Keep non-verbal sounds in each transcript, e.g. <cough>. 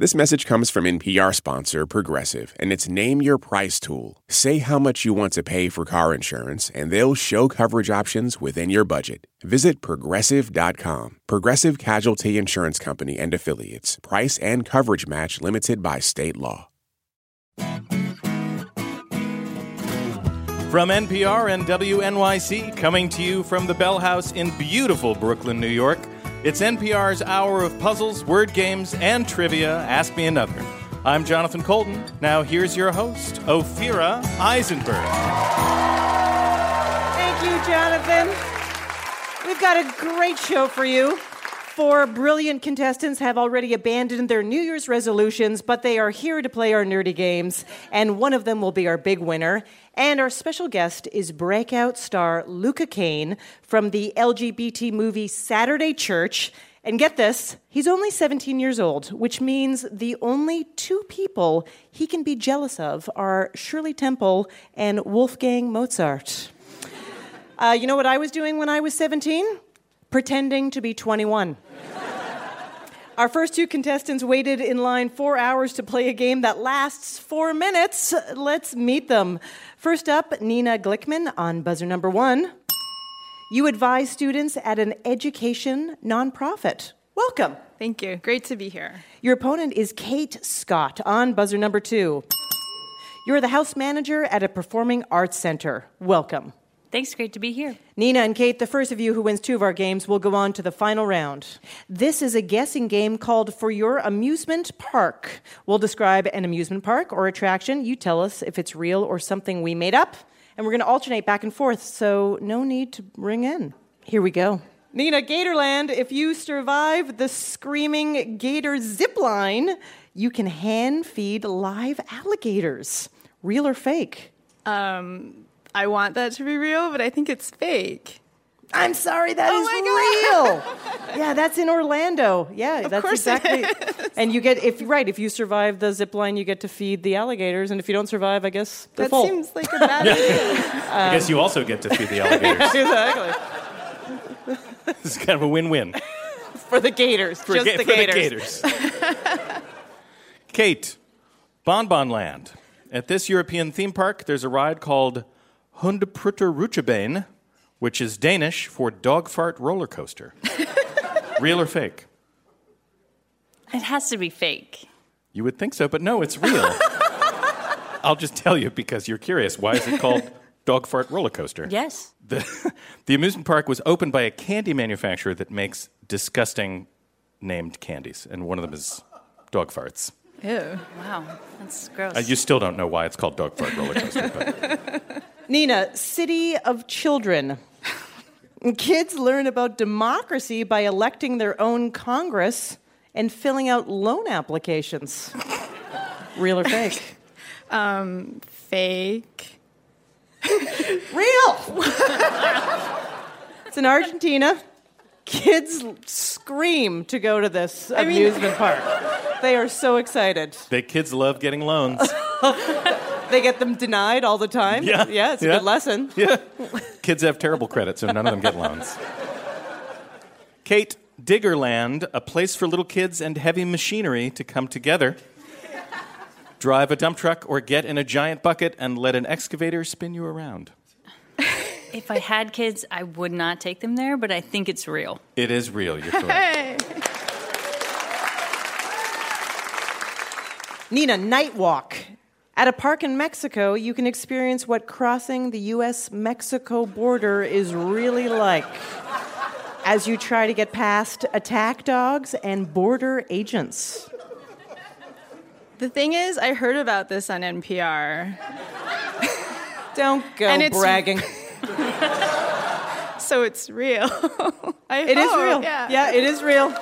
This message comes from NPR sponsor Progressive, and it's Name Your Price tool. Say how much you want to pay for car insurance, and they'll show coverage options within your budget. Visit progressive.com. Progressive Casualty Insurance Company and Affiliates. Price and coverage match limited by state law. From NPR and WNYC, coming to you from the Bell House in beautiful Brooklyn, New York. It's NPR's hour of puzzles, word games, and trivia. Ask me another. I'm Jonathan Coulton. Now here's your host, Ophira Eisenberg. Thank you, Jonathan. We've got a great show for you. Four brilliant contestants have already abandoned their New Year's resolutions, but they are here to play our nerdy games, and one of them will be our big winner. And our special guest is breakout star Luka Kain from the LGBT movie Saturday Church. And get this, he's only 17 years old, which means the only two people he can be jealous of are Shirley Temple and Wolfgang Mozart. Uh, you know what I was doing when I was 17? Pretending to be 21. Our first two contestants waited in line four hours to play a game that lasts four minutes. Let's meet them. First up, Nina Glickman on buzzer number one. You advise students at an education nonprofit. Welcome. Thank you. Great to be here. Your opponent is Kate Scott on buzzer number two. You're the house manager at a performing arts center. Welcome. Thanks, great to be here. Nina and Kate, the first of you who wins two of our games, will go on to the final round. This is a guessing game called For Your Amusement Park. We'll describe an amusement park or attraction. You tell us if it's real or something we made up, and we're going to alternate back and forth, so no need to ring in. Here we go. Nina, Gatorland, if you survive the screaming gator zip line, you can hand feed live alligators. Real or fake? Um, I want that to be real, but I think it's fake. I'm sorry, that Oh is real. <laughs> yeah, that's in Orlando. Yeah, Of that's course it exactly. And you get if right, if you survive the zip line, you get to feed the alligators, and if you don't survive, I guess they're That full. seems like a bad <laughs> idea. I guess you also get to feed the alligators. <laughs> exactly this is kind of a win-win for the gators, for, just ga- the for gators. the gators. Kate, Bonbon Land. At this European theme park, there's a ride called Hundeprutter which is Danish for dog fart roller coaster. <laughs> Real or fake? It has to be fake. You would think so, but no, it's real. <laughs> I'll just tell you because you're curious. Why is it called Dog Fart Roller Coaster? Yes. The, <laughs> the amusement park was opened by a candy manufacturer that makes disgusting named candies, and one of them is dog farts. Ew. Wow, that's gross. Uh, you still don't know why it's called Dog Fart Roller Coaster, but <laughs> Nina, City of Children. Kids learn about democracy by electing their own Congress and filling out loan applications. Real or fake? <laughs> Um, fake. <laughs> Real! it's in Argentina. Kids scream to go to this mean- amusement park. <laughs> They are so excited. the kids love getting loans. <laughs> They get them denied all the time. Yeah. Yeah, it's a Yeah. good lesson. <laughs> yeah. Kids have terrible credit, so none of them get loans. Kate, Diggerland, a place for little kids and heavy machinery to come together. Drive a dump truck or get in a giant bucket and let an excavator spin you around. If I had kids, I would not take them there, but I think it's real. It is real, you're <laughs> correct. Hey. Nina, night walk. At a park in Mexico, you can experience what crossing the US Mexico border is really like as you try to get past attack dogs and border agents. The thing is, I heard about this on NPR. Don't go And it's- bragging. <laughs> So it's real. <laughs> I It is hope, real. Oh, Yeah. yeah, it is real. <laughs>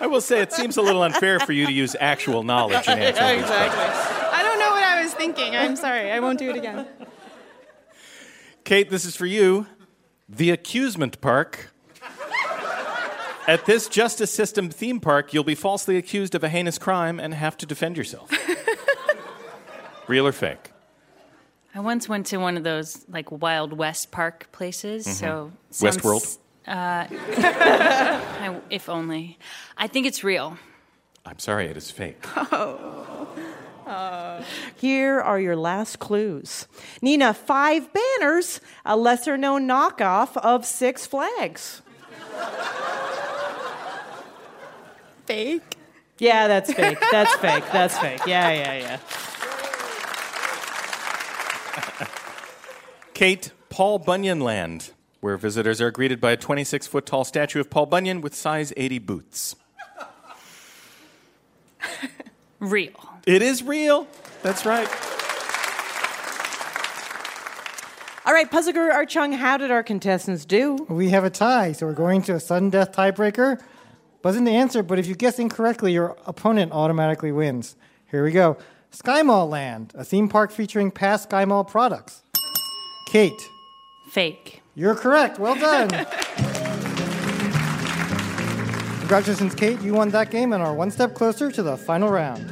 I will say it seems a little unfair for you to use actual knowledge in answering these questions. I don't know what I was thinking. I'm sorry. I won't do it again. Kate, this is for you. The Accusement Park. At this justice system theme park, you'll be falsely accused of a heinous crime and have to defend yourself. Real or fake? I once went to one of those like Wild West Park places. So Westworld? sounds- Uh, <laughs> I, if only. I think it's real. I'm sorry, it is fake. <laughs> Here are your last clues. Nina, five banners, a lesser known knockoff of Six Flags. Fake. Yeah, that's fake. That's fake. That's fake. Yeah, yeah, yeah. Kate, Paul Bunyan Land, where visitors are greeted by a 26 foot tall statue of Paul Bunyan with size 80 boots. <laughs> Real. It is real. That's right. All right, Puzzle Guru Art Chung, how did our contestants do? We have a tie, so we're going to a sudden death tiebreaker. Wasn't the answer, but if you guess incorrectly, your opponent automatically wins. Here we go. Sky Mall Land, a theme park featuring past Sky Mall products. Kate, Fake. you're correct. Well done. <laughs> Congratulations, Kate. You won that game and are one step closer to the final round.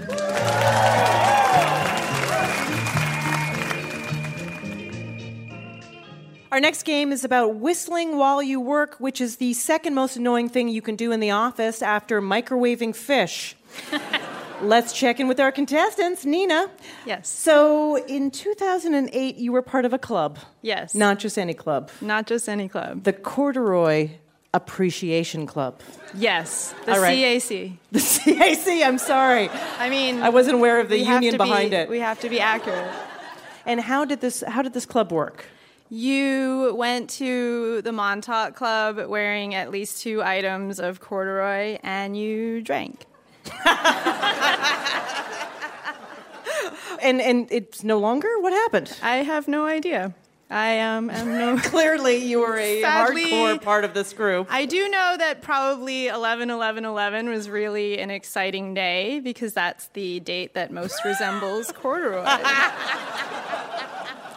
Our next game is about whistling while you work, which is the second most annoying thing you can do in the office after microwaving fish. <laughs> Let's check in with our contestants. Nina. Yes. So in 2008, you were part of a club. Yes. Not just any club, Not just any club. the Corduroy Appreciation Club. Yes. The right. CAC. The CAC, I'm sorry. I mean, I wasn't aware of the union behind be, it. We have to be accurate. And how did this how did this club work? You went to the Montauk Club wearing at least two items of corduroy and you drank. <laughs> And and it's no longer? What happened? I have no idea. I um, am no. <laughs> Clearly you were a <laughs> Sadly- hardcore part of this group. I do know that probably 11 11 11 was really an exciting day because that's the date that most resembles corduroy.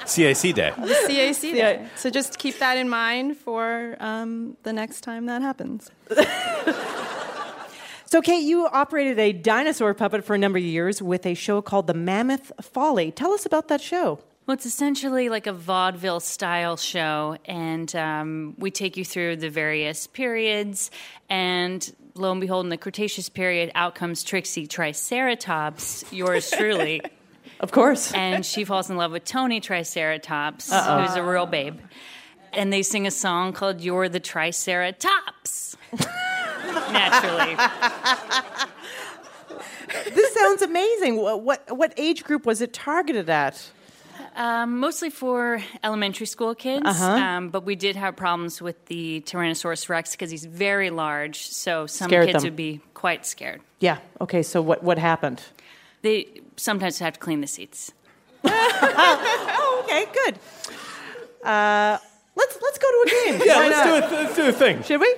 CIC Day. The CAC Yeah. day. So just keep that in mind for um, the next time that happens. So, Kate, you operated a dinosaur puppet for a number of years with a show called The Mammoth Folly. Tell us about that show. Well, it's essentially like a vaudeville style show, and um, we take you through the various periods. And lo and behold, in the Cretaceous period, out comes Trixie Triceratops, yours truly. <laughs> Of course. and she falls in love with Tony Triceratops, who's a real babe. And they sing a song called You're the Triceratops. <laughs> Naturally. this sounds amazing. What, what, what age group was it targeted at? Um, mostly for elementary school kids, Uh um, but we did have problems with the Tyrannosaurus Rex because he's very large, so some Scared kids them. would be quite scared. Yeah. Okay, so what, what happened? They sometimes have to clean the seats. <laughs> Oh, okay, good. Uh, let's, let's go to a game. Yeah, let's not? do, it, let's do a thing. Should we?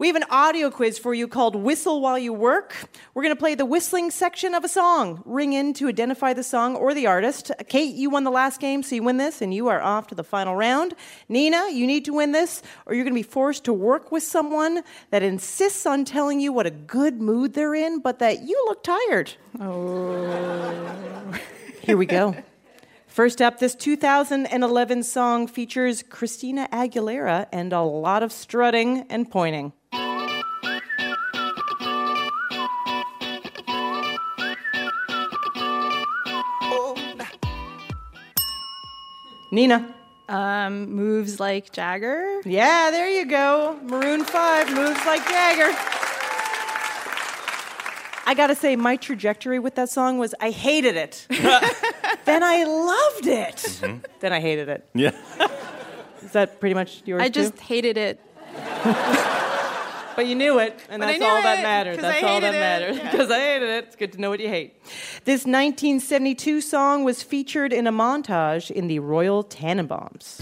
We have an audio quiz for you called Whistle While You Work. We're going to play the whistling section of a song. Ring in to identify the song or the artist. Kate, you won the last game, so you win this, and you are off to the final round. Nina, you need to win this, or you're going to be forced to work with someone that insists on telling you what a good mood they're in, but that you look tired. Oh. Here we go. First up, this 2011 song features Christina Aguilera and a lot of strutting and pointing. Nina. Um, moves like Jagger. Yeah, there you go. Maroon 5 moves like Jagger. I gotta say, my trajectory with that song was I hated it. <laughs> then I loved it. Then I hated it. Yeah. Is that pretty much yours? I too? just hated it. <laughs> But you knew it, and But that's knew all that mattered. That's all that hated it, yeah. <laughs> Because I hated it. It's good to know what you hate. This 1972 song was featured in a montage in the Royal Tenenbaums.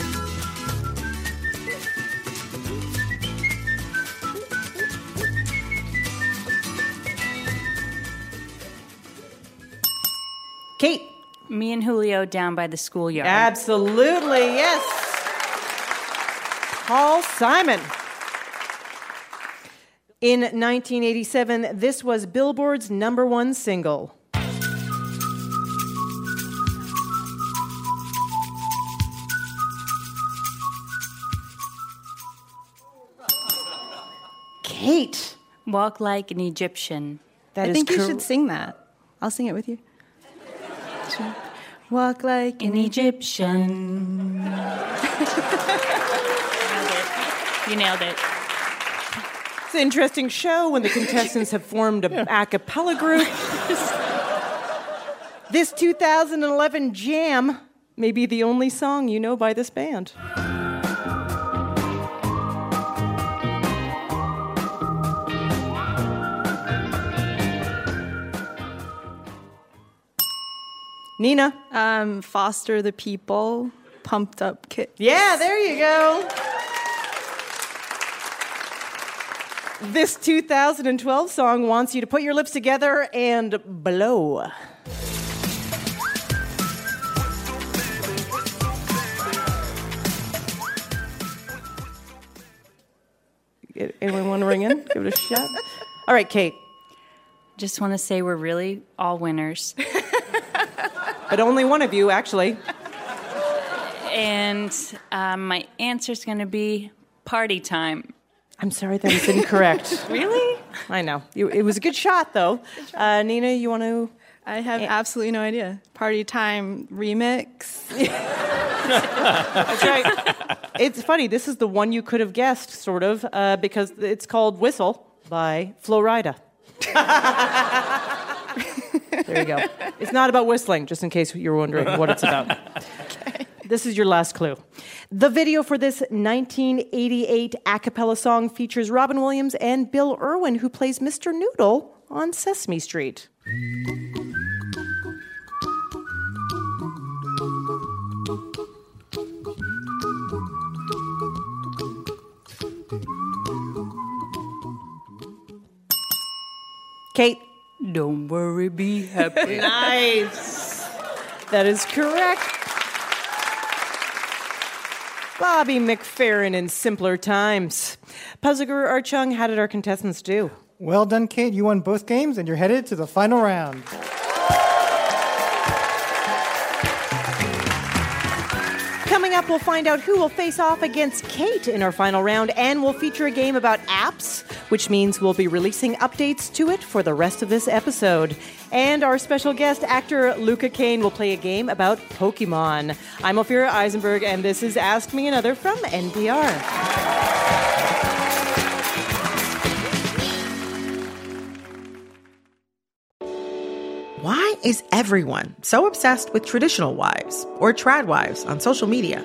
Kate. Me and Julio down by the schoolyard. Absolutely, yes. Paul Simon. In 1987, this was Billboard's number one single. Kate. Walk like an Egyptian. That I is think you should sing that. I'll sing it with you. <laughs> Walk like An Egyptian. you nailed it. It's an interesting show when the contestants have formed a a cappella group. <laughs> this 2011 jam may be the only song you know by this band. Nina. um, foster the people, pumped up kid. Yeah, there you go. This 2012 song wants you to put your lips together and blow. Anyone want to ring in? <laughs> Give it a shot. All right, Kate. Just want to say we're really all winners. <laughs> But only one of you, actually. and um, my answer is going to be party time. I'm sorry, that is incorrect. <laughs> Really? I know. You, it was a good shot, though. Uh, Nina, you want to? I have absolutely no idea. Party time remix. <laughs> That's right. <laughs> it's funny. This is the one you could have guessed, sort of, uh, because it's called Whistle by Flo Rida. there you go. It's not about whistling, just in case you're wondering what it's about. This is your last clue. The video for this 1988 a cappella song features Robin Williams and Bill Irwin, who plays Mr. Noodle on Sesame Street. Kate. Don't worry, be happy. Nice. That is correct. Bobby McFerrin in simpler times. Puzzle Guru Art Chung, how did our contestants do? Well done, Kate. You won both games, and you're headed to the final round. We'll find out who will face off against Kate in our final round, and we'll feature a game about apps, which means we'll be releasing updates to it for the rest of this episode. And our special guest, actor Luka Kain, will play a game about Pokemon. I'm Ophira Eisenberg, and this is Ask Me Another from NPR. Why is everyone so obsessed with traditional wives or trad wives on social media?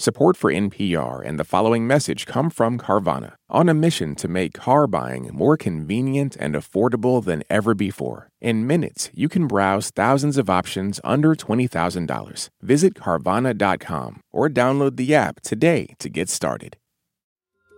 Support for NPR and the following message come from Carvana, on a mission to make car buying more convenient and affordable than ever before. In minutes, you can browse thousands of options under $20,000. Visit Carvana.com or download the app today to get started.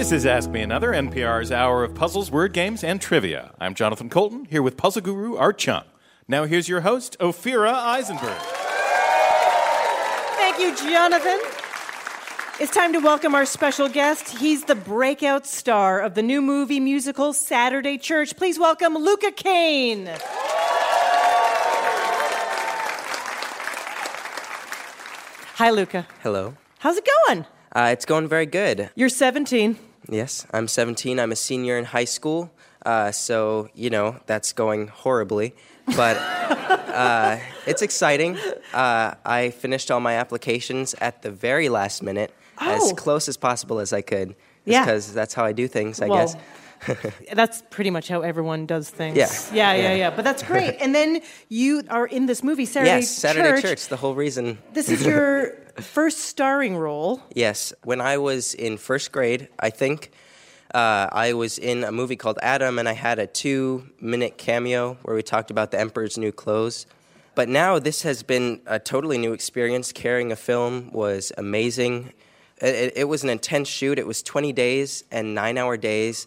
This is Ask Me Another, NPR's hour of puzzles, word games, and trivia. I'm Jonathan Coulton, here with puzzle guru Art Chung. Now here's your host, Ophira Eisenberg. Thank you, Jonathan. It's time to welcome our special guest. He's the breakout star of the new movie musical Saturday Church. Please welcome Luka Kain. Hi, Luka. Hello. How's it going? Uh, it's going very good. You're 17. Yes, I'm 17. I'm a senior in high school. Uh, so, you know, that's going horribly. But uh, it's exciting. Uh, I finished all my applications at the very last minute, as Oh. close as possible as I could. Yeah. Because that's how I do things, I Well, guess. <laughs> That's pretty much how everyone does things. Yeah. Yeah, yeah, Yeah. yeah. But that's great. and then you are in this movie, Saturday yes, Saturday Church. Church. the whole reason. This is your <laughs> first starring role. Yes, when I was in first grade, I think, uh, I was in a movie called Adam, and I had a two-minute cameo where we talked about the Emperor's New Clothes. But now this has been a totally new experience. Carrying a film was amazing. It, it, was an intense shoot. It was 20 days and nine-hour days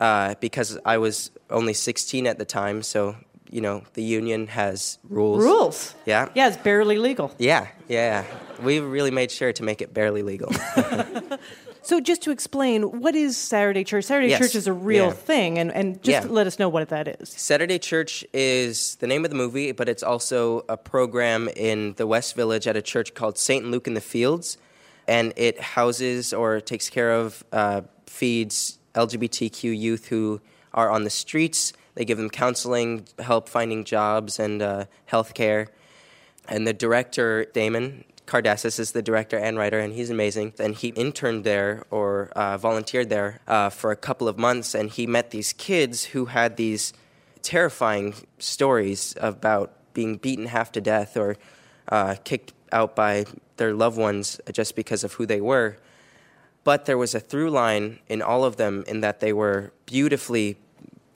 uh, because I was only 16 at the time. So you know the union has rules. Rules. Yeah. Yeah, it's barely legal. Yeah, yeah. We really made sure to make it barely legal. <laughs> <laughs> So, just to explain, what is Saturday Church? Saturday Yes. Church is a real Yeah. thing, and, and just Yeah. let us know what that is. Saturday Church is the name of the movie, but it's also a program in the West Village at a church called St. Luke in the Fields. And it houses or takes care of, uh, feeds LGBTQ youth who are on the streets. They give them counseling, help finding jobs, and uh, health care. And the director, Damon Cardasis, is the director and writer, and he's amazing. And he interned there or uh, volunteered there uh, for a couple of months, and he met these kids who had these terrifying stories about being beaten half to death or uh, kicked out by their loved ones just because of who they were. But there was a through line in all of them in that they were beautifully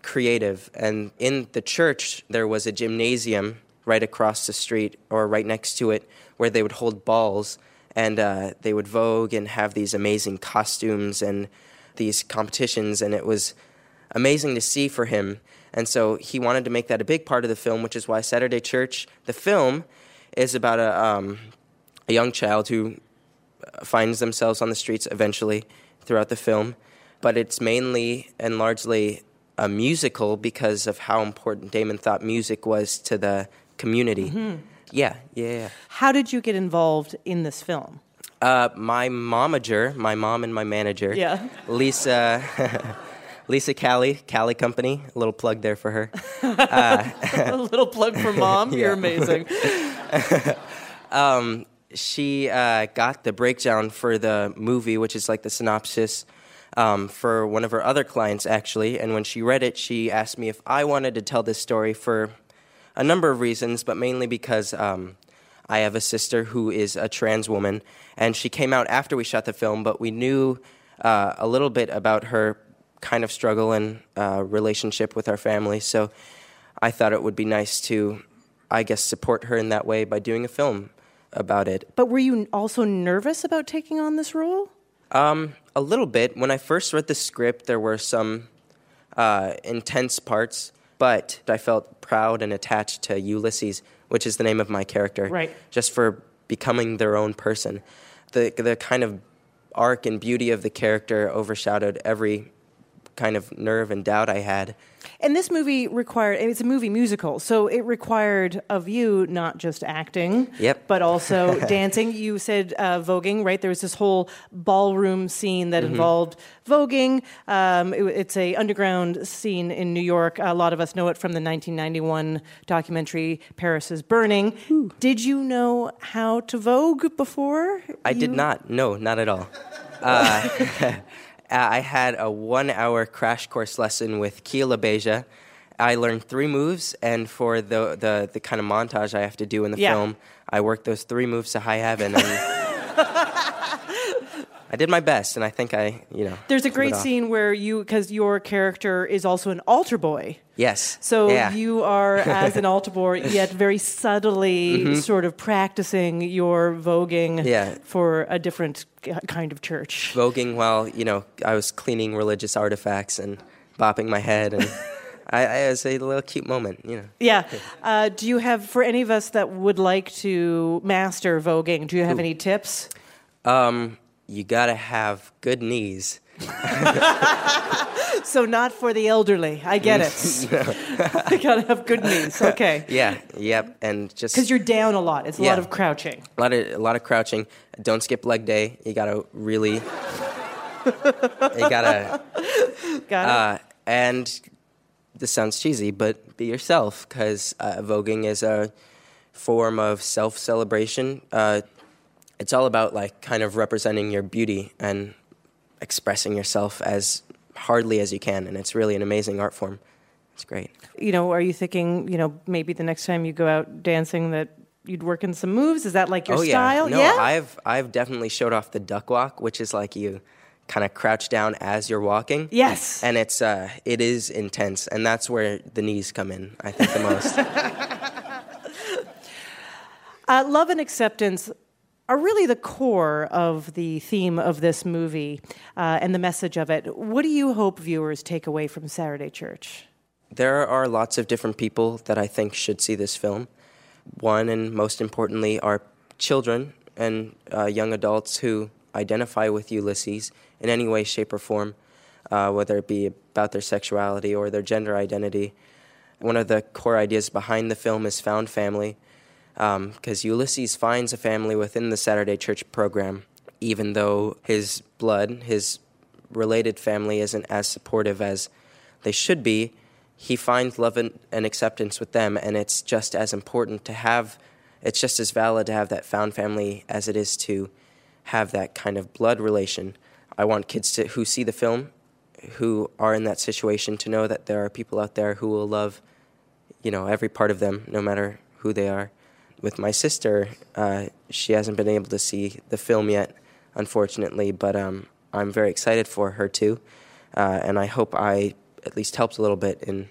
creative. And in the church, there was a gymnasium right across the street or right next to it where they would hold balls and uh, they would vogue and have these amazing costumes and these competitions. And it was amazing to see for him. And so he wanted to make that a big part of the film, which is why Saturday Church, the film, is about a, um, a young child who finds themselves on the streets eventually throughout the film. But it's mainly and largely a musical because of how important Damon thought music was to the community. Mhm. Yeah, yeah, yeah. How did you get involved in this film? Uh, my momager, my mom and my manager, Yeah. Lisa, <laughs> Lisa Callie, Callie Company. A little plug there for her. <laughs> Uh, a little plug for mom. <laughs> You're amazing. um, she uh, got the breakdown for the movie, which is like the synopsis um, for one of her other clients, actually. And when she read it, she asked me if I wanted to tell this story for a number of reasons, but mainly because um, I have a sister who is a trans woman, and she came out after we shot the film, but we knew uh, a little bit about her kind of struggle and uh, relationship with our family. So I thought it would be nice to, I guess, support her in that way by doing a film about it. But were you also nervous about taking on this role? Um, a little bit. When I first read the script, there were some uh, intense parts, but I felt proud and attached to Ulysses, which is the name of my character. Right. Just for becoming their own person. The the kind of arc and beauty of the character overshadowed every kind of nerve and doubt I had. And this movie required, it's a movie musical, so it required of you not just acting, Yep. but also <laughs> dancing. You said uh, voguing, right? There was this whole ballroom scene that Mhm. involved voguing. Um, it- it's a underground scene in New York. A lot of us know it from the 1991 documentary Paris is Burning. Did you know how to vogue before? I did not. No, not at all. Uh, <laughs> <laughs> Uh, I had a one-hour crash course lesson with Kia Beja. I learned three moves, and for the, the the kind of montage I have to do in the Yeah. film, I worked those three moves to high heaven. And <laughs> I did my best, and I think I, you know. There's a great scene where you, because your character is also an altar boy. Yes. So yeah. you are, as an altar boy, <laughs> yet very subtly Mhm. sort of practicing your voguing Yeah. for a different kind of church. voguing while you know I was cleaning religious artifacts and bopping my head, and <laughs> I, I it was a little cute moment, you know. Yeah. Uh, do you have, for any of us that would like to master voguing, do you have Ooh. any tips? Um, you gotta have good knees. <laughs> So, not for the elderly. I get it. <laughs> you gotta have good knees. Okay. Yeah, yep, and just Because you're down a lot. It's a lot of crouching. a lot of a lot of crouching. Don't skip leg day. You gotta really, you gotta, <laughs> Got it. uh, and this sounds cheesy, but be yourself because uh, voguing is a form of self celebration. Uh, it's all about like kind of representing your beauty and expressing yourself as hardly as you can, and it's really an amazing art form. It's great. You know, are you thinking, you know, maybe the next time you go out dancing that you'd work in some moves? Is that like your oh style? yeah, no, I've I've definitely showed off the duck walk, which is like you kind of crouch down as you're walking. Yes. And it's uh, it is intense, and that's where the knees come in. I think the most. <laughs> Uh, love and acceptance are really the core of the theme of this movie uh, and the message of it. What do you hope viewers take away from Saturday Church? there are lots of different people that I think should see this film. One, and most importantly, are children and uh, young adults who identify with Ulysses in any way, shape, or form, uh, whether it be about their sexuality or their gender identity. One of the core ideas behind the film is found family, Um, because Ulysses finds a family within the Saturday Church program, even though his blood, his related family, isn't as supportive as they should be. He finds love and, and acceptance with them, and it's just as important to have, it's just as valid to have that found family as it is to have that kind of blood relation. I want kids to, who see the film, who are in that situation, to know that there are people out there who will love you know every part of them no matter who they are with my sister uh, she hasn't been able to see the film yet unfortunately but um, i'm very excited for her too uh, and i hope i at least helped a little bit in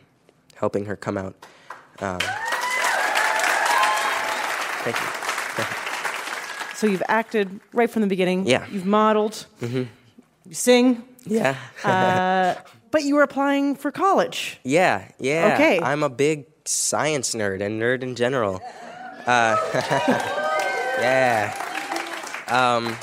helping her come out um, thank you <laughs> So you've acted right from the beginning. Yeah. You've modeled. Mhm. You sing. yeah Uh, but you were applying for college. Yeah, yeah. Okay. I'm a big science nerd and nerd in general. Uh, <laughs> yeah. Um,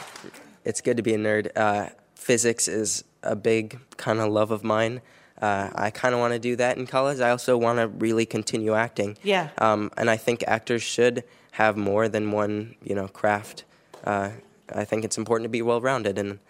it's good to be a nerd. Uh, physics is a big kind of love of mine. Uh, I kind of want to do that in college. I also want to really continue acting. Yeah. Um, and I think actors should have more than one, you know, craft. Uh, I think it's important to be well-rounded, and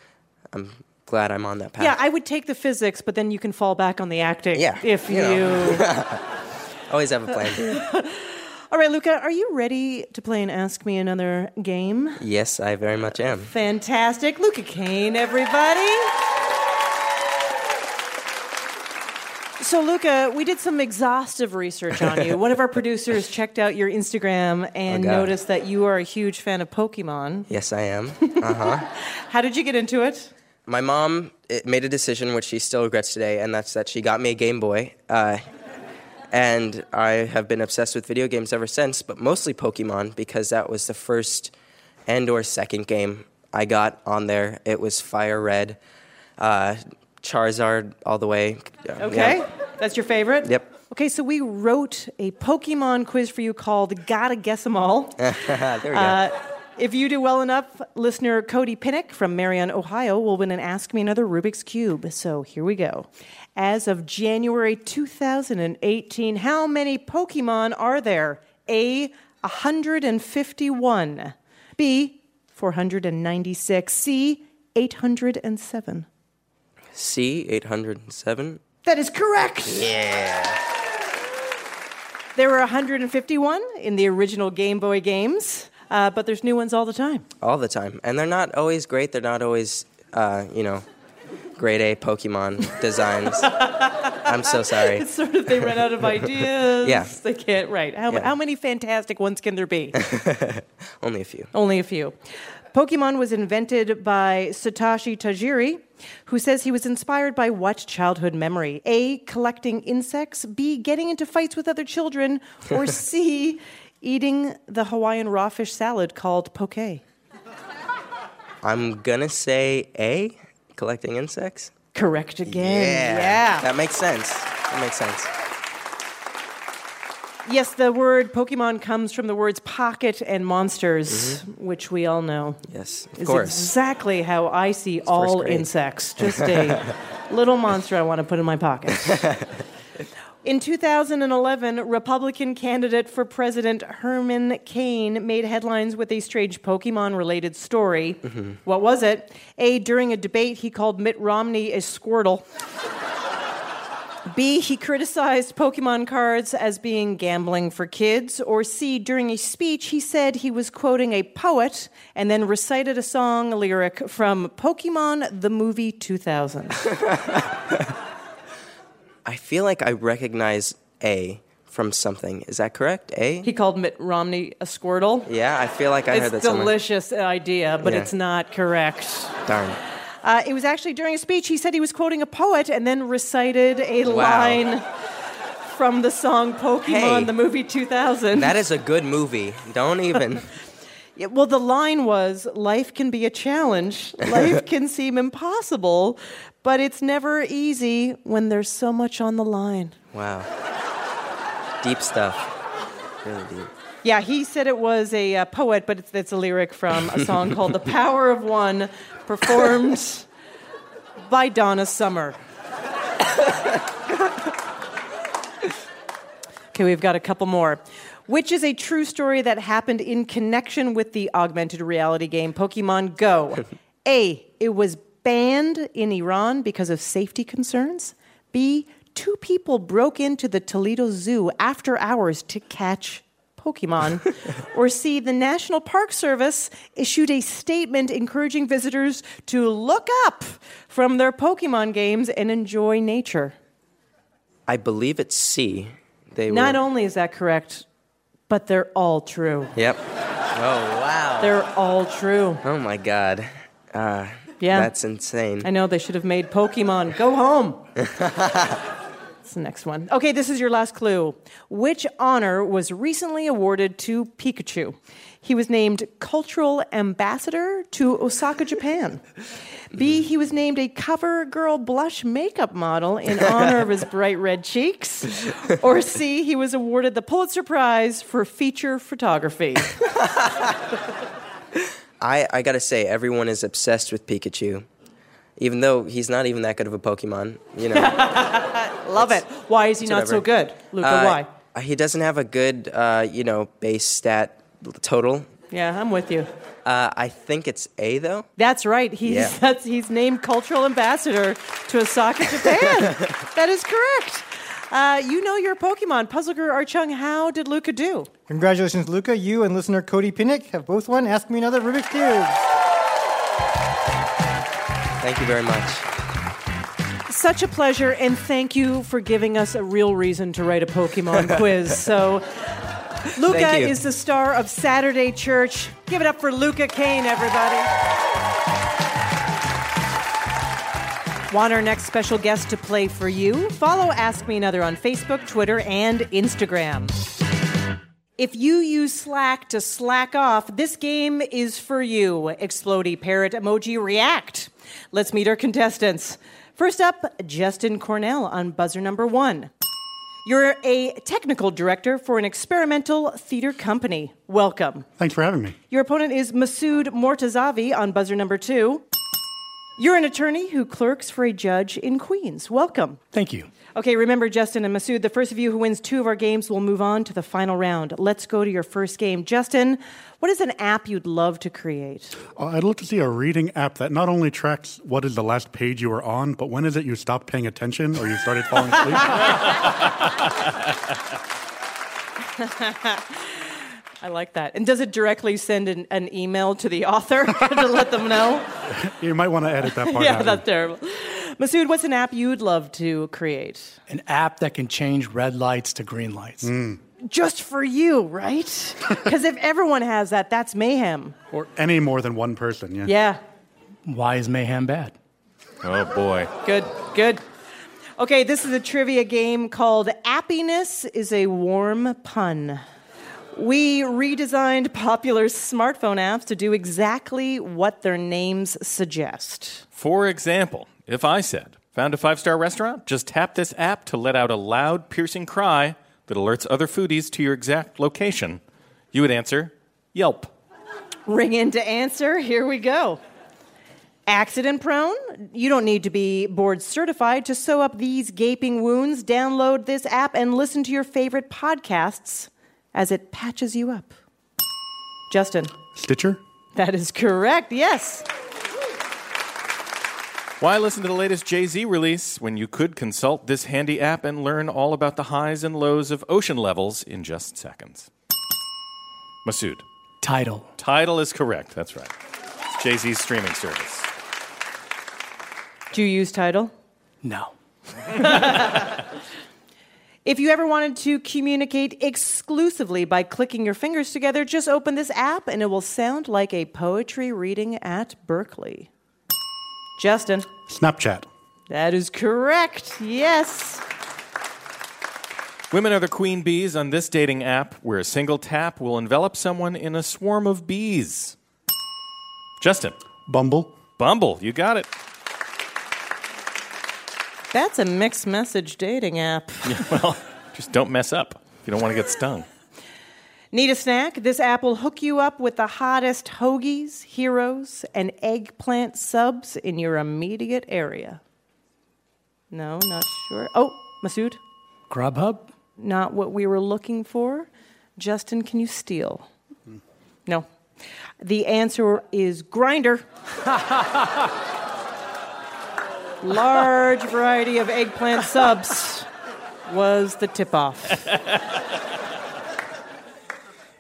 I'm glad I'm on that path. Yeah, I would take the physics, but then you can fall back on the acting. Yeah, If you you. <laughs> Always have a plan. <laughs> All right, Luka, are you ready to play and ask me another game? yes, I very much am. Fantastic. Luka Kain, everybody. So, Luka, we did some exhaustive research on you. <laughs> One of our producers checked out your Instagram and Oh, noticed that you are a huge fan of Pokemon. Yes, I am. <laughs> Uh huh. How did you get into it? My mom eh, made a decision which she still regrets today, and that's that she got me a Game Boy. Uh, and I have been obsessed with video games ever since, but mostly Pokemon because that was the first and or second game I got on there. It was Fire Red, uh, Charizard all the way. Okay, yeah. that's your favorite? Yep. Okay, so we wrote a Pokemon quiz for you called Gotta Guess 'em All. <laughs> there we go. Uh, if you do well enough, listener Cody Pinnick from Marion, Ohio, will win an Ask Me Another Rubik's Cube. So here we go. As of January 2018, how many Pokemon are there? A. 151. B. 496. C. 807. C eight hundred and seven. That is correct. Yeah. There were 151 in the original Game Boy games, uh, but there's new ones all the time. all the time, and they're not always great. They're not always, uh, you know, grade A Pokemon <laughs> designs. I'm so sorry. It's sort of they run out of <laughs> ideas. Yeah. They can't, right. How, Yeah. how many fantastic ones can there be? <laughs> Only a few. Only a few. Pokemon was invented by Satoshi Tajiri, who says he was inspired by what childhood memory? A. Collecting insects. B. Getting into fights with other children. Or C. Eating the Hawaiian raw fish salad called poke. I'm gonna say A, collecting insects. Correct again. yeah. That makes sense. That makes sense. Yes, the word Pokemon comes from the words pocket and monsters, mm-hmm. which we all know. Yes, of is course. exactly how I see all insects. Just a <laughs> little monster I want to put in my pocket. <laughs> In 2011, Republican candidate for president Herman Cain made headlines with a strange Pokemon related story. Mm-hmm. What was it? A. During a debate, he called Mitt Romney a Squirtle. B. He criticized Pokemon cards as being gambling for kids. Or C. During a speech, he said he was quoting a poet and then recited a song lyric from Pokemon the movie 2000. <laughs> I feel like I recognize A from something. Is that correct? A? He called Mitt Romney a Squirtle. Yeah, I feel like I it's heard a that somewhere. delicious idea, but Yeah. it's not correct. Darn. Uh, it was actually during a speech. He said he was quoting a poet and then recited a Wow. line from the song Pokemon, Hey. the movie 2000. That is a good movie. Don't even. <laughs> Yeah, well, the line was Life can be a challenge, <laughs> life can seem impossible, but it's never easy when there's so much on the line. Wow. Deep stuff. Really deep. Yeah, he said it was a uh, poet, but it's, it's a lyric from a song called The Power of One, performed <laughs> by Donna Summer. <laughs> okay, we've got a couple more. Which is a true story that happened in connection with the augmented reality game Pokemon Go? <laughs> A. It was banned in Iran because of safety concerns. B. Two people broke into the Toledo Zoo after hours to catch Pokemon. <laughs> or C. The National Park Service issued a statement encouraging visitors to look up from their Pokemon games and enjoy nature. I believe it's C. They Not were. only is that correct, but they're all true. Yep. Oh wow. They're all true. Oh my god. Uh, Yeah. That's insane. I know they should have made Pokemon. Go home. <laughs> That's the next one. Okay, this is your last clue. Which honor was recently awarded to Pikachu? He was named Cultural Ambassador to Osaka, Japan. B, he was named a cover girl blush makeup model in <laughs> honor of his bright red cheeks. Or C, he was awarded the Pulitzer Prize for feature photography. <laughs> I, I gotta say, everyone is obsessed with Pikachu. Even though he's not even that good of a Pokemon, you know. <laughs> Love it. Why is he not so good? Luka, Uh, why? He doesn't have a good, uh, you know, base stat total. Yeah, I'm with you. Uh, I think it's A though. That's right. He's Yeah. <laughs> that's, he's named cultural ambassador to Osaka, Japan. <laughs> that is correct. Uh, you know your Pokemon. Puzzle Guru Art Chung, how did Luka do? Congratulations, Luka. You and listener Cody Pinnick have both won Ask Me Another Rubik's Cube. Thank you very much. Such a pleasure, and thank you for giving us a real reason to write a Pokemon <laughs> quiz. So, <laughs> Luka is the star of Saturday Church. Give it up for Luka Kain, everybody. Want our next special guest to play for you? Follow Ask Me Another on Facebook, Twitter, and Instagram. If you use Slack to slack off, this game is for you. Explody Parrot Emoji React. Let's meet our contestants. First up, Justin Cornell on buzzer number one. You're a technical director for an experimental theater company. Welcome. Thanks for having me. Your opponent is Masood Mortazavi on buzzer number two. You're an attorney who clerks for a judge in Queens. Welcome. Thank you. Okay, remember, Justin and Masood, the first of you who wins two of our games will move on to the final round. Let's go to your first game. Justin, what is an app you'd love to create? Uh, I'd love to see a reading app that not only tracks what is the last page you were on, but when is it you stopped paying attention or you started falling asleep. <laughs> <laughs> I like that. And does it directly send an, an email to the author <laughs> to let them know? you might want to edit that part yeah, out. that's terrible. Masood, what's an app you'd love to create? An app that can change red lights to green lights. Hmm. Just for you, right? <laughs> Because if everyone has that, that's mayhem. or any more than one person, yeah. Yeah. Why is mayhem bad? Oh boy. Good, good. Okay, this is a trivia game called Appiness is a Warm Pun. We redesigned popular smartphone apps to do exactly what their names suggest. For example, if I said, found a five star restaurant, just tap this app to let out a loud, piercing cry that alerts other foodies to your exact location, you would answer, Yelp. Ring in to answer. Here we go. Accident prone? You don't need to be board certified to sew up these gaping wounds. Download this app and listen to your favorite podcasts as it patches you up. Justin, Stitcher? that is correct. Yes. Why listen to the latest Jay Z release when you could consult this handy app and learn all about the highs and lows of ocean levels in just seconds? Masood. Title. Tidal is correct. That's right. It's Jay Z's streaming service. Do you use Tidal? No. <laughs> If you ever wanted to communicate exclusively by clicking your fingers together, just open this app and it will sound like a poetry reading at Berkeley. Justin. Snapchat. That is correct. Yes. Women are the queen bees on this dating app where a single tap will envelop someone in a swarm of bees. Justin. Bumble. Bumble, you got it. That's a mixed message dating app. Yeah, <laughs> well, just don't mess up if you don't want to get stung. Need a snack? This app will hook you up with the hottest hoagies, heroes, and eggplant subs in your immediate area. No, not sure. Oh, Masood? Grubhub? Not what we were looking for. Justin, can you steal? Hmm. No. The answer is grinder. <laughs> Large variety of eggplant subs was the tip off. <laughs>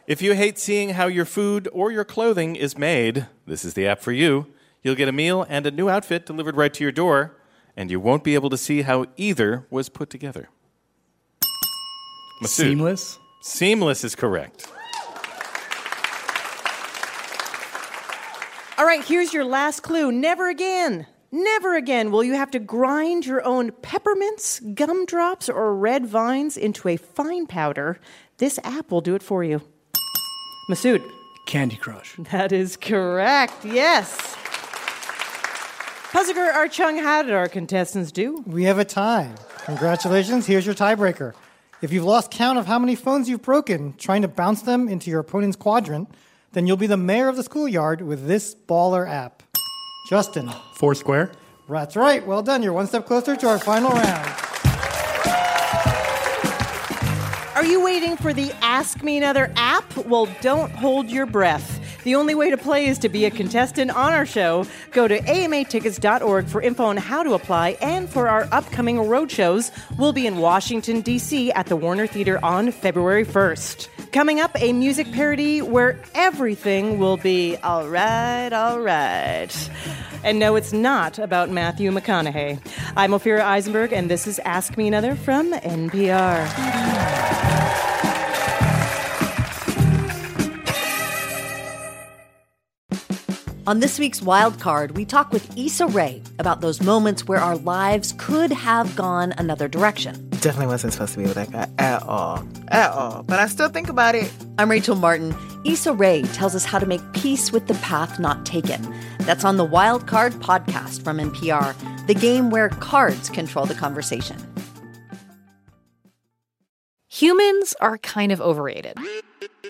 If you hate seeing how your food or your clothing is made, this is the app for you. You'll get a meal and a new outfit delivered right to your door, and you won't be able to see how either was put together. Masood. Seamless? Seamless is correct. All right, here's your last clue. Never again, never again will you have to grind your own peppermints, gumdrops, or red vines into a fine powder. This app will do it for you. Masood. Candy Crush. That is correct, yes. Puzzle guru Art Chung, how did our contestants do? We have a tie. Congratulations, here's your tiebreaker. If you've lost count of how many phones you've broken trying to bounce them into your opponent's quadrant, then you'll be the mayor of the schoolyard with this baller app. Justin. Foursquare. That's right. Well done. You're one step closer to our final round. Are you waiting for the Ask Me Another app? Well, don't hold your breath. The only way to play is to be a contestant on our show. Go to amatickets.org for info on how to apply and for our upcoming road shows. We'll be in Washington, D.C. at the Warner Theater on February 1st. Coming up, a music parody where everything will be all right, all right. And no, it's not about Matthew McConaughey. I'm Ophira Eisenberg, and this is Ask Me Another from NPR. On this week's Wild Card, we talk with Issa Rae about those moments where our lives could have gone another direction. Definitely wasn't supposed to be with that guy at all. At all. But I still think about it. I'm Rachel Martin. Issa Rae tells us how to make peace with the path not taken. That's on the Wild Card podcast from NPR, the game where cards control the conversation. Humans are kind of overrated.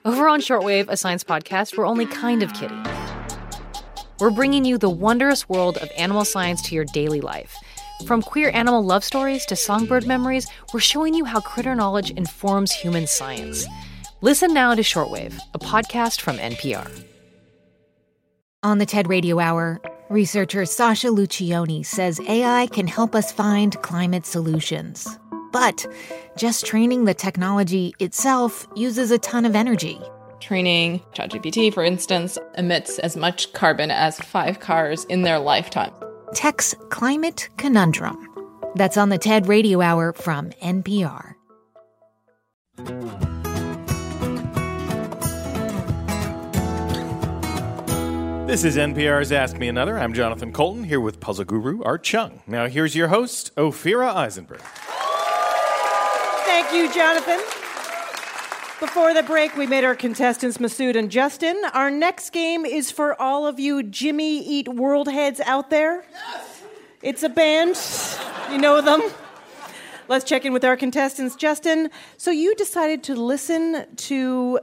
Over on Shortwave, a science podcast, we're only kind of kidding. We're bringing you the wondrous world of animal science to your daily life. From queer animal love stories to songbird memories, we're showing you how critter knowledge informs human science. Listen now to Shortwave, a podcast from NPR. On the TED Radio Hour, researcher Sasha Luccioni says AI can help us find climate solutions. But just training the technology itself uses a ton of energy. Training ChatGPT, for instance, emits as much carbon as five cars in their lifetime. Tech's Climate Conundrum. That's on the TED Radio Hour from NPR. This is NPR's Ask Me Another. I'm Jonathan Coulton here with puzzle guru Art Chung. Now, here's your host, Ophira Eisenberg. Thank you, Jonathan. Before the break, we made our contestants Masood and Justin. Our next game is for all of you Jimmy Eat World heads out there. Yes. It's a band. You know them. Let's check in with our contestants. Justin, so you decided to listen to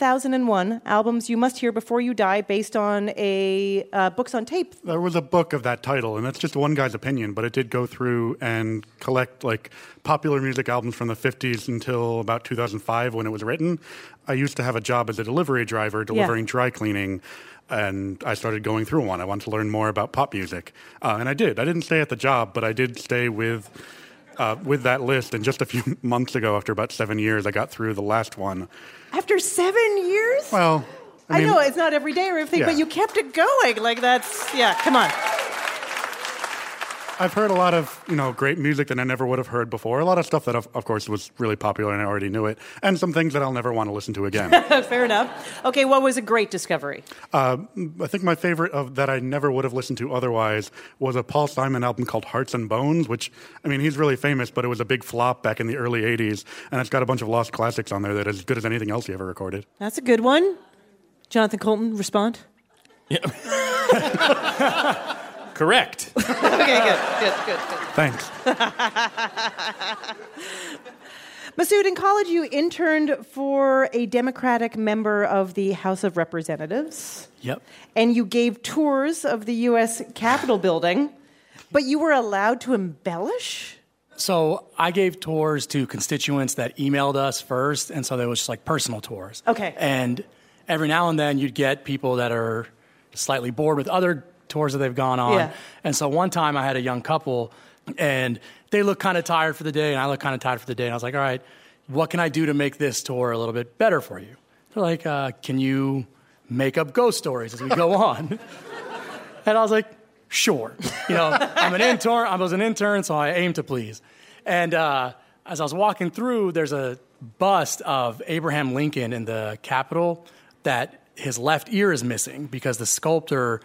1001 albums you must hear before you die based on a uh, books on tape. There was a book of that title, and that's just one guy's opinion, but it did go through and collect like popular music albums from the 50s until about 2005 when it was written. I used to have a job as a delivery driver delivering Yeah. dry cleaning. And I started going through one. I wanted to learn more about pop music, uh, and I did. I didn't stay at the job, but I did stay with uh, with that list. And just a few <laughs> months ago, after about seven years, I got through the last one. After seven years? Well, I, I, know it's not every day or everything, Yeah. but you kept it going. Like that's yeah. Come on. I've heard a lot of you know great music that I never would have heard before. A lot of stuff that, of, of course, was really popular and I already knew it, and some things that I'll never want to listen to again. <laughs> Fair enough. Okay, what was a great discovery? Uh, I think my favorite of that I never would have listened to otherwise was a Paul Simon album called Hearts and Bones, which I mean he's really famous, but it was a big flop back in the early '80s, and it's got a bunch of lost classics on there that are as good as anything else he ever recorded. That's a good one. Jonathan Coulton, respond. <laughs> <laughs> Correct. <laughs> okay, good, good, good, good. Thanks. <laughs> Masood, in college, you interned for a Democratic member of the House of Representatives. Yep. And you gave tours of the U.S. Capitol building, but you were allowed to embellish? So I gave tours to constituents that emailed us first, and so there was just like personal tours. Okay. And every now and then you'd get people that are slightly bored with other tours that they've gone on. Yeah. And so one time I had a young couple, and they looked kind of tired for the day, and I looked kind of tired for the day. And I was like, all right, what can I do to make this tour a little bit better for you? They're like, uh, can you make up ghost stories as we go <laughs> on? and I was like, sure. You know, I'm an intern. I was an intern, so I aim to please. And uh, as I was walking through, there's a bust of Abraham Lincoln in the Capitol that his left ear is missing because the sculptor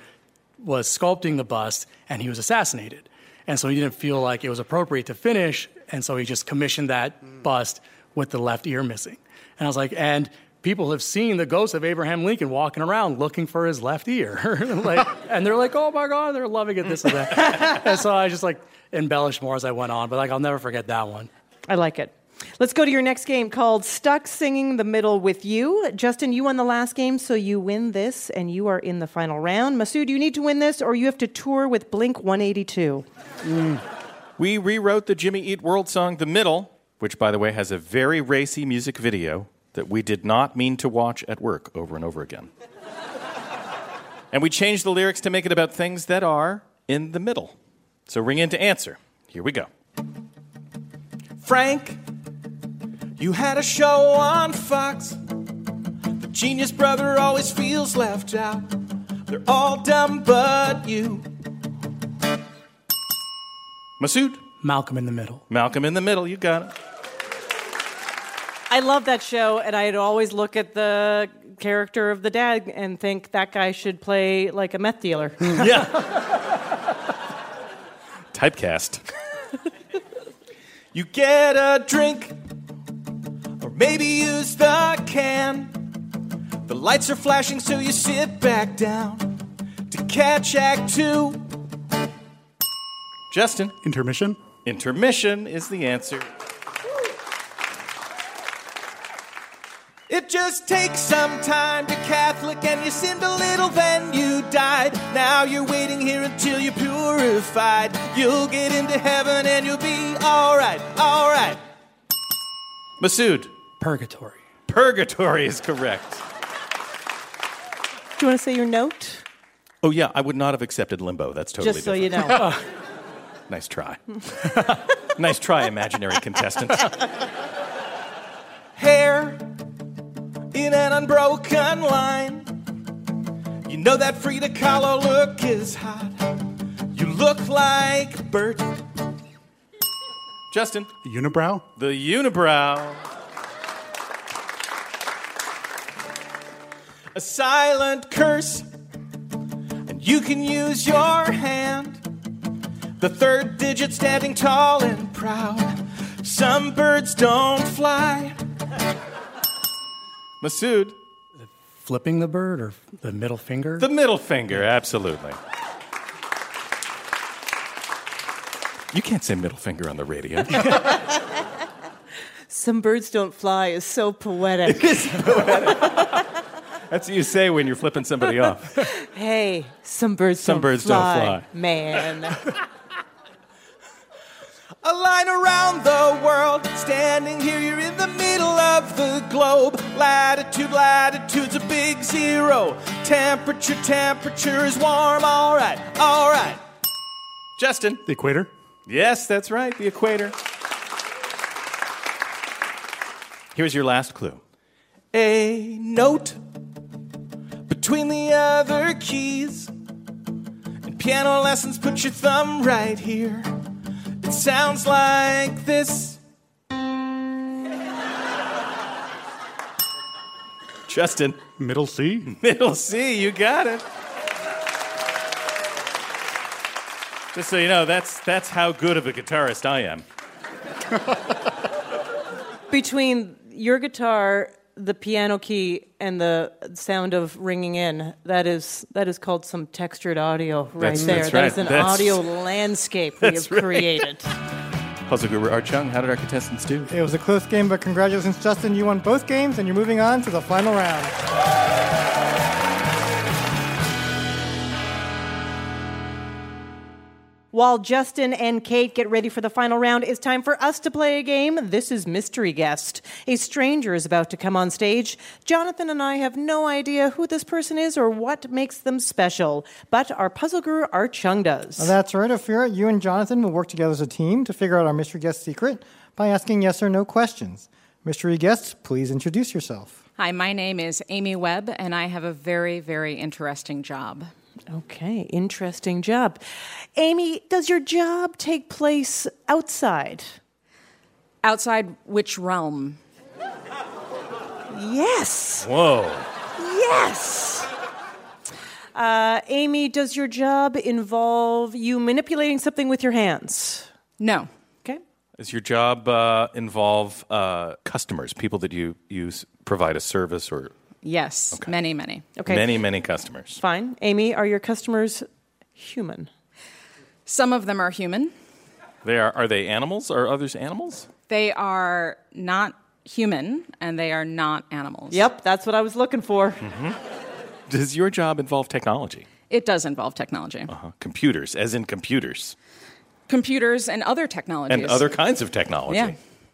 was sculpting the bust and he was assassinated. And so he didn't feel like it was appropriate to finish, and so he just commissioned that mm. bust with the left ear missing. And I was like, and people have seen the ghost of Abraham Lincoln walking around looking for his left ear. <laughs> like, and they're like, oh my God, they're loving it, this and that. <laughs> and so I just like embellished more as I went on, but like I'll never forget that one. I like it. Let's go to your next game called Stuck Singing the Middle with You. Justin, you won the last game, so you win this, and you are in the final round. Masood, you need to win this, or you have to tour with Blink 182. Mm. We rewrote the Jimmy Eat World song The Middle, which, by the way, has a very racy music video that we did not mean to watch at work over and over again. <laughs> and we changed the lyrics to make it about things that are in the middle. So ring in to answer. Here we go. Frank, you had a show on Fox. The genius brother always feels left out. They're all dumb but you. Masood? Malcolm in the Middle. Malcolm in the Middle, you got it. I love that show, and I'd always look at the character of the dad and think that guy should play like a meth dealer. <laughs> yeah. <laughs> Typecast. You get a drink, or maybe use the can. The lights are flashing, so you sit back down to catch Act Two. Justin? Intermission? Intermission is the answer. It just takes some time to Catholic, and you sinned a little, then you died. Now you're waiting here until you're purified. You'll get into heaven and you'll be alright, alright. Masood? Purgatory. Purgatory is correct. Do you want to say your note? Oh, yeah, I would not have accepted limbo. That's totally Just so you know. <laughs> nice try. <laughs> nice try, imaginary contestant. <laughs> Hair in an unbroken line. You know that Frida Kahlo look is hot. You look like Bert. Justin? Unibrow? The unibrow. A silent curse, and you can use your hand. The third digit standing tall and proud. Some birds don't fly. <laughs> Masood? Flipping the bird or the middle finger? The middle finger, absolutely. You can't say middle finger on the radio. <laughs> Some birds don't fly is so poetic. <laughs> That's what you say when you're flipping somebody off. <laughs> hey, some birds Some don't birds don't fly, fly. man. <laughs> A line around the world, standing here, you're in the middle of the globe. Latitude, latitude's a big zero. Temperature, temperature is warm. All right, all right. Justin? The equator? Yes, that's right, the equator. Here's your last clue. A note between the other keys. And Piano lessons, put your thumb right here. It sounds like this. <laughs> Justin. Middle C. <laughs> Middle C, you got it. Just so you know, that's that's how good of a guitarist I am. Between your guitar, the piano key, and the sound of ringing in, that is that is called some textured audio right That's- there. that's right. is an That's- audio landscape we <laughs> That's have right. created. Puzzle Guru Art Chung, how did our contestants do? It was a close game, but congratulations, Justin. You won both games, and you're moving on to the final round. While Justin and Kate get ready for the final round, it's time for us to play a game. This is Mystery Guest. A stranger is about to come on stage. Jonathan and I have no idea who this person is or what makes them special, but our puzzle guru Art Chung does. That's right, Ophira. You and Jonathan will work together as a team to figure out our mystery guest secret by asking yes or no questions. Mystery guest, please introduce yourself. Hi, my name is Amy Webb, and I have a very, very interesting job. Okay, interesting job. Amy, does your job take place outside? Outside which realm? Yes. Whoa. Yes. Uh, Amy, does your job involve you manipulating something with your hands? No. Okay. Does your job uh, involve uh, customers, people that you you provide a service or Yes, many, many. Okay. many, many customers? Fine. Amy, are your customers human? Some of them are human. They are are they animals? Are others animals? They are not human, and they are not animals. Yep, that's what I was looking for. Mm-hmm. Does your job involve technology? It does involve technology. Uh-huh. Computers, as in computers, Computers and other technologies. and other kinds of technology. Yeah.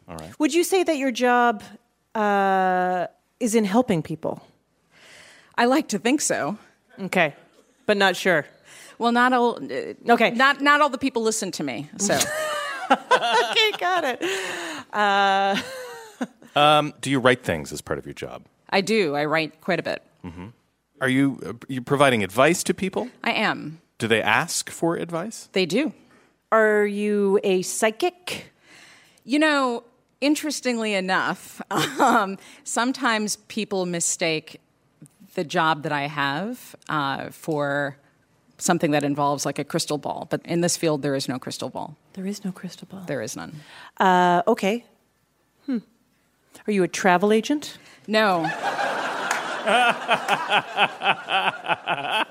All right. Would you say that your job uh, is in helping people? I like to think so. Okay, but not sure. Well, not all. Uh, okay. Not not all the people listen to me. So. <laughs> okay, got it. Uh, <laughs> Um, do you write things as part of your job? I do. I write quite a bit. hmm Are you uh, you providing advice to people? I am. Do they ask for advice? They do. Are you a psychic? You know, interestingly enough, <laughs> um, sometimes people mistake the job that I have uh, for something that involves like a crystal ball. But in this field, there is no crystal ball. There is no crystal ball. There is none. Uh, okay. Hmm. Are you a travel agent? No. <laughs>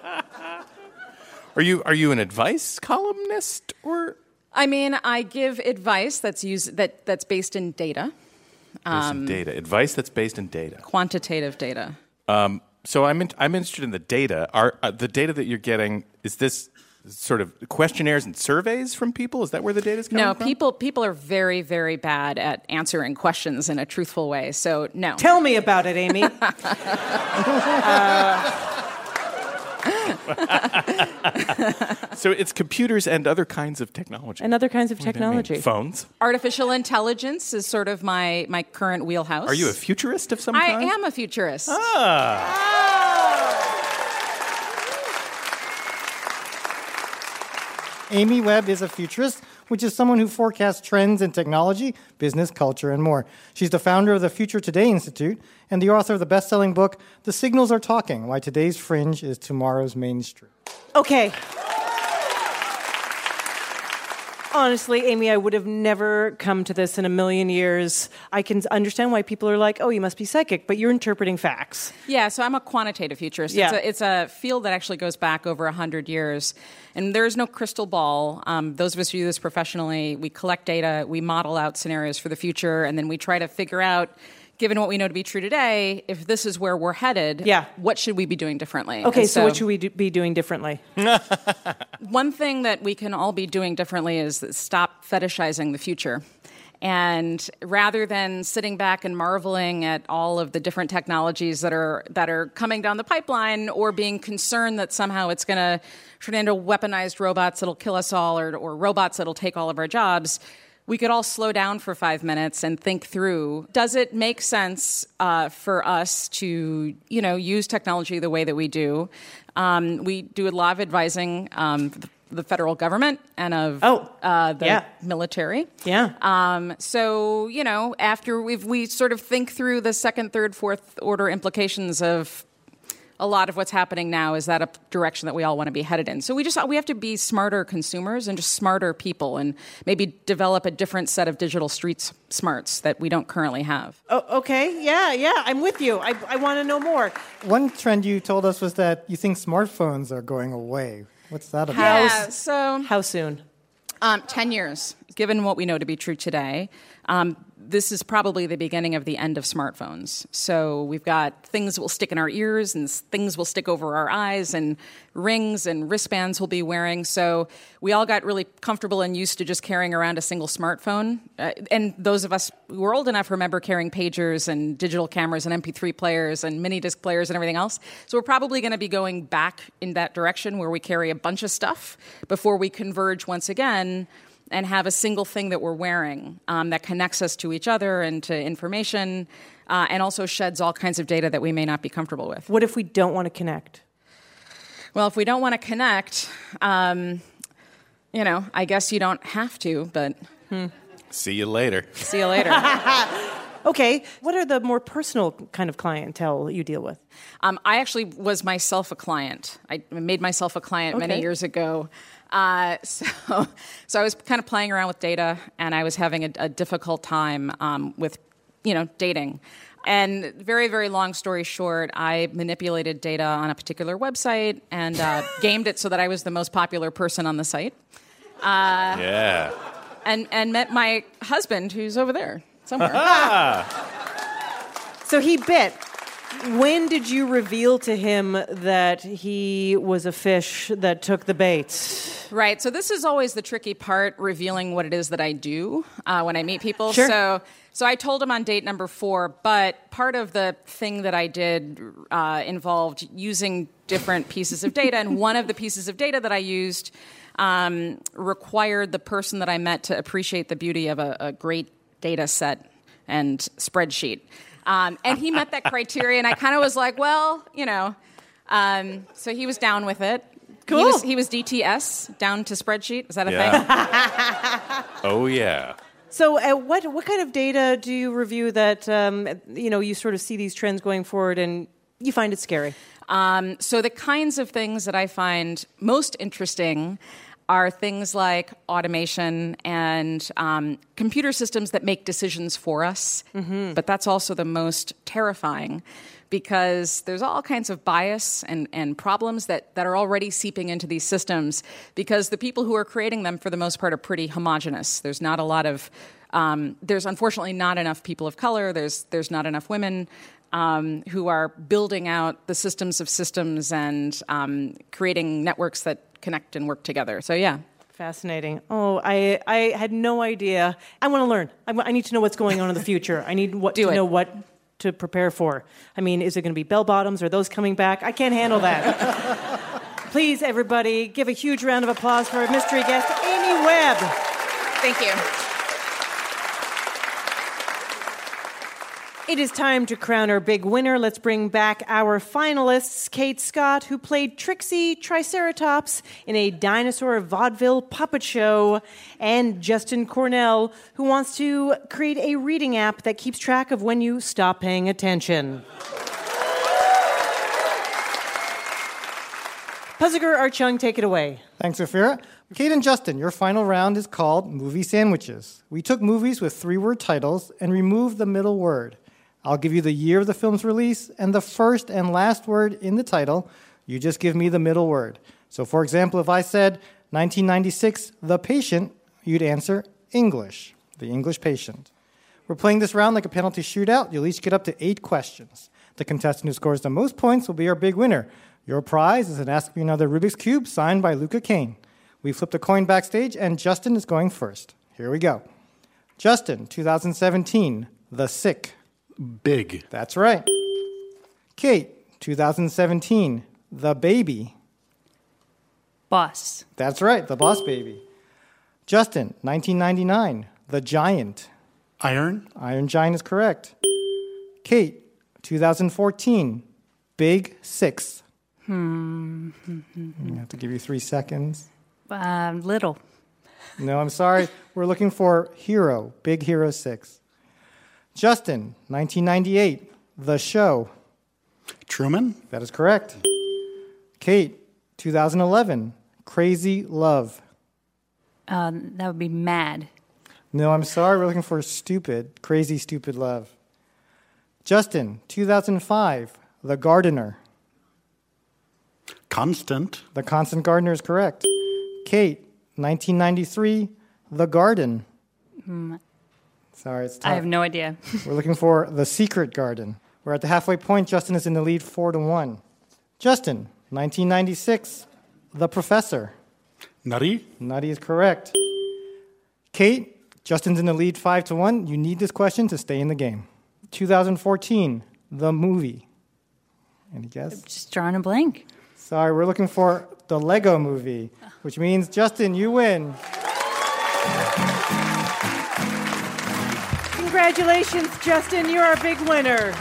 Are you are you an advice columnist or I mean, I give advice that's used that that's based in data, based in data? Advice that's based in data. quantitative data. Um, so I'm in, I'm interested in the data. Are uh, the data that you're getting is this sort of questionnaires and surveys from people? Is that where the data is coming No, from? people people are very very bad at answering questions in a truthful way. So no. Tell me about it, Amy. <laughs> <laughs> <laughs> so it's computers and other kinds of technology. and other kinds of What does that mean? technology. Phones. Artificial intelligence is sort of my my current wheelhouse. Are you a futurist of some I kind? am a futurist. Ah. Amy Webb is a futurist, which is someone who forecasts trends in technology, business, culture, and more. She's the founder of the Future Today Institute and the author of the best selling book, The Signals Are Talking Why Today's Fringe is Tomorrow's Mainstream. Okay. Honestly, Amy, I would have never come to this in a million years. I can understand why people are like, oh, you must be psychic, but you're interpreting facts. Yeah, so I'm a quantitative futurist. Yeah. It's, a, it's a field that actually goes back over 100 years. And there is no crystal ball. Um, those of us who do this professionally, we collect data, we model out scenarios for the future, and then we try to figure out, given what we know to be true today, if this is where we're headed, Yeah. what should we be doing differently? Okay, And so, what should we do, be doing differently? <laughs> One thing that we can all be doing differently is stop fetishizing the future. And rather than sitting back and marveling at all of the different technologies that are that are coming down the pipeline, or being concerned that somehow it's going to turn into weaponized robots that'll kill us all, or, or robots that'll take all of our jobs, we could all slow down for five minutes and think through does it make sense uh, for us to you know use technology the way that we do um, we do a lot of advising um, the, federal government and of oh, uh, the yeah. military Yeah. um, so you know after we've we sort of think through the second third fourth order implications of a lot of what's happening now is that a direction that we all want to be headed in. So we just we have to be smarter consumers and just smarter people, and maybe develop a different set of digital street smarts that we don't currently have. Oh, okay. Yeah, yeah. I'm with you. I, I want to know more. One trend you told us was that you think smartphones are going away. What's that about? Yeah, so how soon? Um, Ten years, given what we know to be true today. Um, this is probably the beginning of the end of smartphones. So we've got things will stick in our ears and things will stick over our eyes and rings and wristbands we'll be wearing. So we all got really comfortable and used to just carrying around a single smartphone. Uh, and those of us who are old enough remember carrying pagers and digital cameras and MP3 players and mini disc players and everything else. So we're probably going to be going back in that direction where we carry a bunch of stuff before we converge once again and have a single thing that we're wearing um, that connects us to each other and to information uh, and also sheds all kinds of data that we may not be comfortable with. What if we don't want to connect? Well, if we don't want to connect, um, you know, I guess you don't have to, but See you later. see you later. <laughs> Okay. What are the more personal kind of clientele you deal with? Um, I actually was myself a client. I made myself a client many years ago. Uh, <laughs> so, so I was kind of playing around with data, and I was having a, a difficult time um, with, you know, dating. And very, very long story short, I manipulated data on a particular website and uh, <laughs> gamed it so that I was the most popular person on the site. Uh, Yeah. and and met my husband, who's over there somewhere. <laughs> So he bit. When did you reveal to him that he was a fish that took the bait? Right. So this is always the tricky part, revealing what it is that I do uh, when I meet people. Sure. So, so I told him on date number four, but part of the thing that I did uh, involved using different pieces of data, and one of the pieces of data that I used um, required the person that I met to appreciate the beauty of a, a great data set and spreadsheet. Um, and he met that criteria, and I kind of was like, well, you know. Um, so he was down with it. He Cool. was, he was DTS, down to spreadsheet. Is that a Yeah. thing? <laughs> Oh, yeah. So, uh, what what kind of data do you review that um, you know you sort of see these trends going forward and you find it scary? Um, so the kinds of things that I find most interesting are things like automation and um, computer systems that make decisions for us. But that's also the most terrifying because there's all kinds of bias and, and problems that, that are already seeping into these systems because the people who are creating them, for the most part, are pretty homogenous. There's not a lot of um, there's unfortunately not enough people of color. There's there's not enough women um, who are building out the systems of systems and um, creating networks that connect and work together. So yeah. Fascinating. Oh, I I had no idea. I want to learn. I, I need to know what's going on in the future. I need what <laughs> Do to it. know what to prepare for. I mean, is it going to be bell bottoms? Are those coming back? I can't handle that. <laughs> Please, everybody, give a huge round of applause for our mystery guest, Amy Webb. Thank you. It is time to crown our big winner. Let's bring back our finalists Kate Scott, who played Trixie Triceratops in a dinosaur vaudeville puppet show, and Justin Cornell, who wants to create a reading app that keeps track of when you stop paying attention. Puzzle guru Art Chung, take it away. Thanks, Ophira. Kate and Justin, your final round is called Movie Sandwiches. We took movies with three word titles and removed the middle word. I'll give you the year of the film's release and the first and last word in the title. You just give me the middle word. So, for example, if I said 1996, The Patient, you'd answer English, the English patient. We're playing this round like a penalty shootout. You'll each get up to eight questions. The contestant who scores the most points will be our big winner. Your prize is an Ask Me Another Rubik's Cube signed by Luka Kain. We flipped a coin backstage, and Justin is going first. Here we go. Justin, 2017, The Sick. Big. That's right. Kate, 2017, The Baby. Boss. That's right, The Boss Baby. Justin, 1999, The Giant. Iron. Iron Giant is correct. Kate, 2014. Big Six. Hmm. <laughs> I have to give you three seconds. Uh, little. No, I'm sorry. We're looking for Hero, Big Hero 6. Justin, 1998, The Show. Truman? That is correct. Kate, 2011, Crazy Love. Uh, that would be mad. No, I'm sorry. We're looking for Stupid, Crazy Stupid Love. Justin, 2005, The Gardener. Constant. The Constant Gardener is correct. Kate, 1993, The Garden. Hmm. Sorry, it's tough. I have no idea. <laughs> We're looking for The Secret Garden. We're at the halfway point. Justin is in the lead 4 to 1. Justin, 1996, The Professor. Nutty. Nutty is correct. Kate, Justin's in the lead 5 to 1. You need this question to stay in the game. 2014, The Movie. Any guess? Just drawing a blank. Sorry, we're looking for the Lego movie, which means, Justin, you win. Congratulations, Justin. You're our big winner.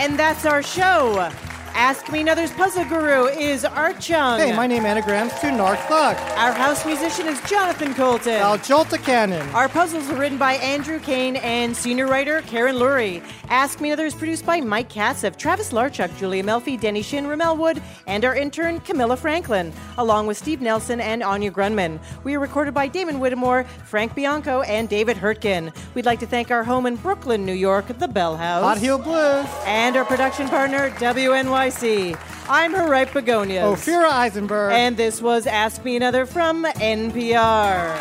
And that's our show. Ask Me Another's puzzle guru is Art Chung. Hey, my name anagrams to Nark Thug. Our house musician is Jonathan Coulton. Al Jolta Cannon. Our puzzles are written by Andrew Kane and senior writer Karen Lurie. Ask Me Another is produced by Mike Katzif, Travis Larchuk, Julia Melfi, Denny Shin, Ramel Wood, and our intern Camilla Franklin, along with Steve Nelson and Anya Grundmann. We are recorded by Damon Whittemore, Frank Bianco, and David Hurtgen. We'd like to thank our home in Brooklyn, New York, the Bell House. Hot Heel Blues. And our production partner, I'm Haripe Begonias. Ophira Eisenberg. And this was Ask Me Another from NPR.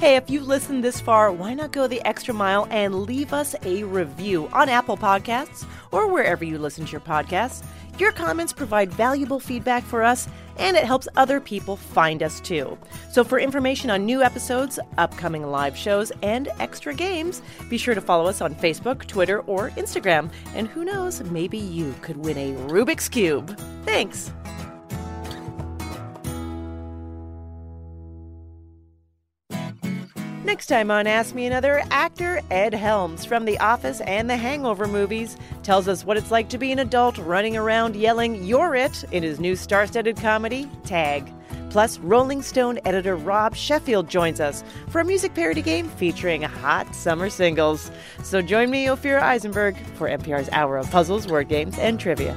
Hey, if you've listened this far, why not go the extra mile and leave us a review on Apple Podcasts or wherever you listen to your podcasts? Your comments provide valuable feedback for us, and it helps other people find us too. So, for information on new episodes, upcoming live shows, and extra games, be sure to follow us on Facebook, Twitter, or Instagram. And who knows, maybe you could win a Rubik's Cube. Thanks. Next time on Ask Me Another, actor Ed Helms from The Office and the Hangover movies tells us what it's like to be an adult running around yelling, You're it, in his new star studded comedy, Tag. Plus, Rolling Stone editor Rob Sheffield joins us for a music parody game featuring hot summer singles. So join me, Ophira Eisenberg, for NPR's Hour of Puzzles, Word Games, and Trivia.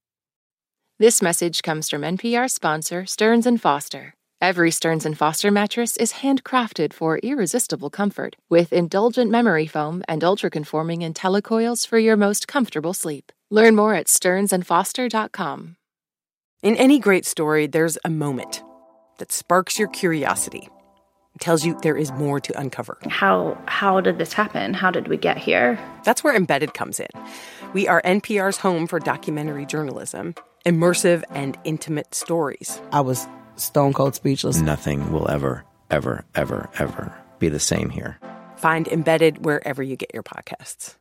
This message comes from NPR sponsor Stearns and Foster. Every Stearns and Foster mattress is handcrafted for irresistible comfort with indulgent memory foam and ultra-conforming IntelliCoils for your most comfortable sleep. Learn more at stearnsandfoster.com. In any great story, there's a moment that sparks your curiosity. Tells you there is more to uncover. How how did this happen? How did we get here? That's where Embedded comes in. We are NPR's home for documentary journalism, immersive and intimate stories. I was stone cold speechless. Nothing will ever, ever, ever, ever be the same here. Find Embedded wherever you get your podcasts.